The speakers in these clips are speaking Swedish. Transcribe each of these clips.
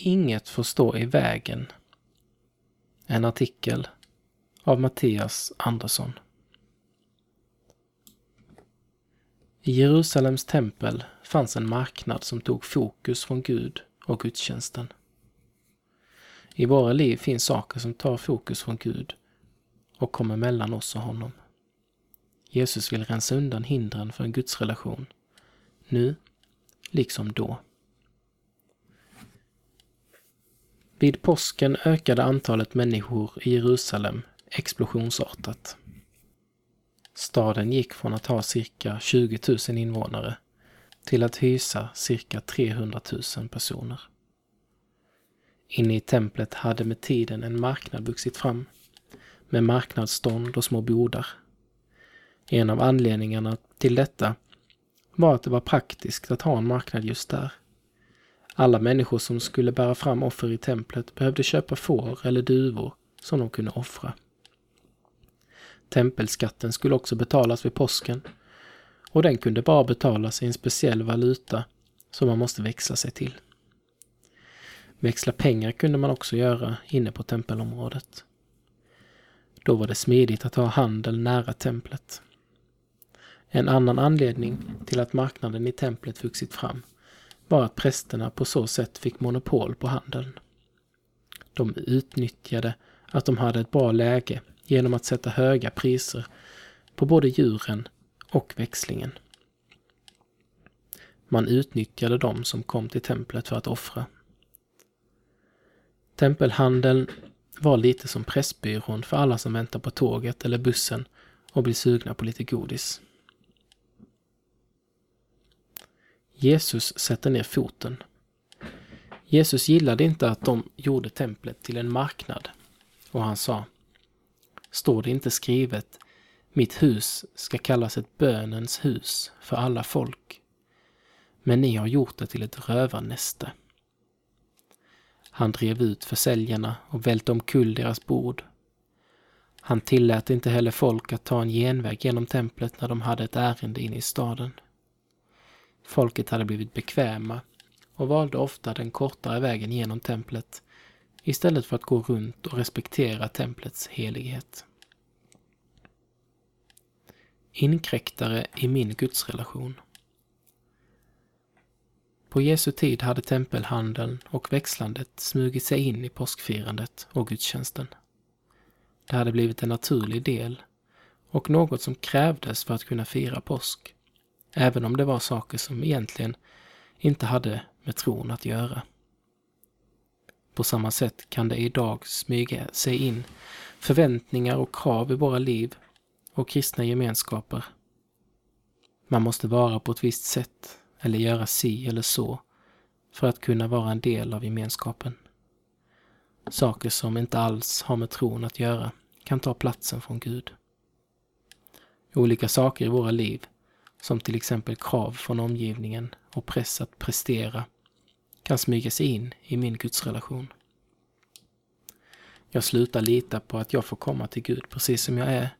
inget får stå i vägen. En artikel av Mattias Andersson. I Jerusalems tempel fanns en marknad som tog fokus från Gud och gudstjänsten. I våra liv finns saker som tar fokus från Gud och kommer mellan oss och honom. Jesus vill rensa undan hindren för en gudsrelation, nu liksom då. Vid påsken ökade antalet människor i Jerusalem explosionsartat. Staden gick från att ha cirka 20 000 invånare till att hysa cirka 300 000 personer. Inne i templet hade med tiden en marknad vuxit fram med marknadsstånd och små bodar. En av anledningarna till detta var att det var praktiskt att ha en marknad just där. Alla människor som skulle bära fram offer i templet behövde köpa får eller duvor som de kunde offra. Tempelskatten skulle också betalas vid påsken och den kunde bara betalas i en speciell valuta som man måste växla sig till. Växla pengar kunde man också göra inne på tempelområdet. Då var det smidigt att ha handel nära templet. En annan anledning till att marknaden i templet vuxit fram var att prästerna på så sätt fick monopol på handeln. De utnyttjade att de hade ett bra läge genom att sätta höga priser på både djuren och växlingen. Man utnyttjade dem som kom till templet för att offra. Tempelhandeln var lite som Pressbyrån för alla som väntar på tåget eller bussen och blir sugna på lite godis. Jesus sätter ner foten. Jesus gillade inte att de gjorde templet till en marknad och han sa Står det inte skrivet Mitt hus ska kallas ett bönens hus för alla folk. Men ni har gjort det till ett rövarnäste. Han drev ut försäljarna och välte omkull deras bord. Han tillät inte heller folk att ta en genväg genom templet när de hade ett ärende inne i staden. Folket hade blivit bekväma och valde ofta den kortare vägen genom templet istället för att gå runt och respektera templets helighet. Inkräktare i min gudsrelation. På Jesu tid hade tempelhandeln och växlandet smugit sig in i påskfirandet och gudstjänsten. Det hade blivit en naturlig del och något som krävdes för att kunna fira påsk, även om det var saker som egentligen inte hade med tron att göra. På samma sätt kan det idag smyga sig in förväntningar och krav i våra liv och kristna gemenskaper. Man måste vara på ett visst sätt eller göra si eller så för att kunna vara en del av gemenskapen. Saker som inte alls har med tron att göra kan ta platsen från Gud. Olika saker i våra liv, som till exempel krav från omgivningen och press att prestera, kan smyga sig in i min gudsrelation. Jag slutar lita på att jag får komma till Gud precis som jag är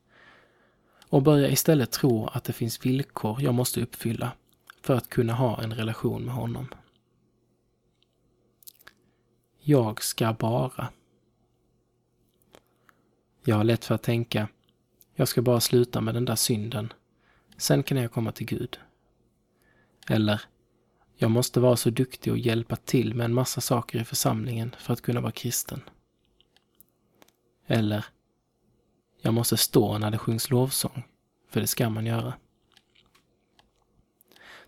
och börjar istället tro att det finns villkor jag måste uppfylla för att kunna ha en relation med honom. Jag ska bara. Jag har lätt för att tänka, jag ska bara sluta med den där synden. Sen kan jag komma till Gud. Eller, jag måste vara så duktig och hjälpa till med en massa saker i församlingen för att kunna vara kristen. Eller, jag måste stå när det sjungs lovsång, för det ska man göra.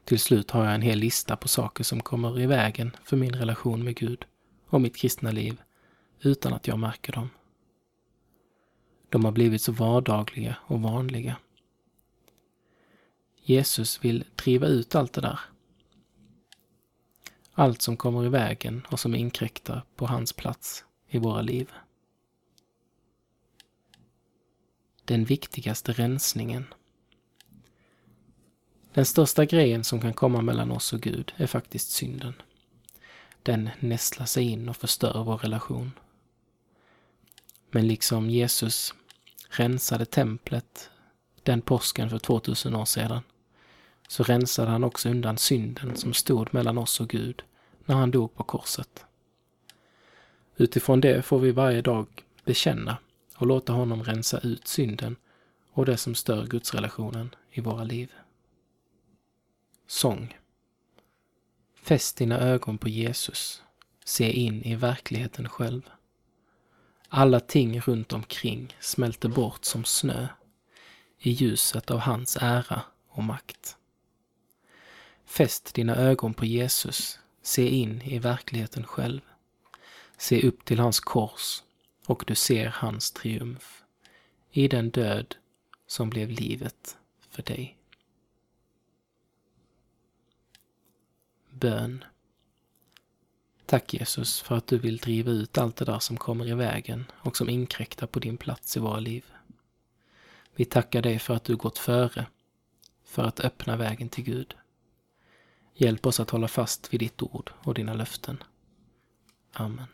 Till slut har jag en hel lista på saker som kommer i vägen för min relation med Gud och mitt kristna liv utan att jag märker dem. De har blivit så vardagliga och vanliga. Jesus vill driva ut allt det där. Allt som kommer i vägen och som inkräktar på hans plats i våra liv. Den viktigaste rensningen den största grejen som kan komma mellan oss och Gud är faktiskt synden. Den nästlar sig in och förstör vår relation. Men liksom Jesus rensade templet den påsken för 2000 år sedan, så rensade han också undan synden som stod mellan oss och Gud när han dog på korset. Utifrån det får vi varje dag bekänna och låta honom rensa ut synden och det som stör gudsrelationen i våra liv. Sång Fäst dina ögon på Jesus. Se in i verkligheten själv. Alla ting runt omkring smälter bort som snö i ljuset av hans ära och makt. Fäst dina ögon på Jesus. Se in i verkligheten själv. Se upp till hans kors och du ser hans triumf i den död som blev livet för dig. Bön. Tack Jesus för att du vill driva ut allt det där som kommer i vägen och som inkräktar på din plats i våra liv. Vi tackar dig för att du gått före, för att öppna vägen till Gud. Hjälp oss att hålla fast vid ditt ord och dina löften. Amen.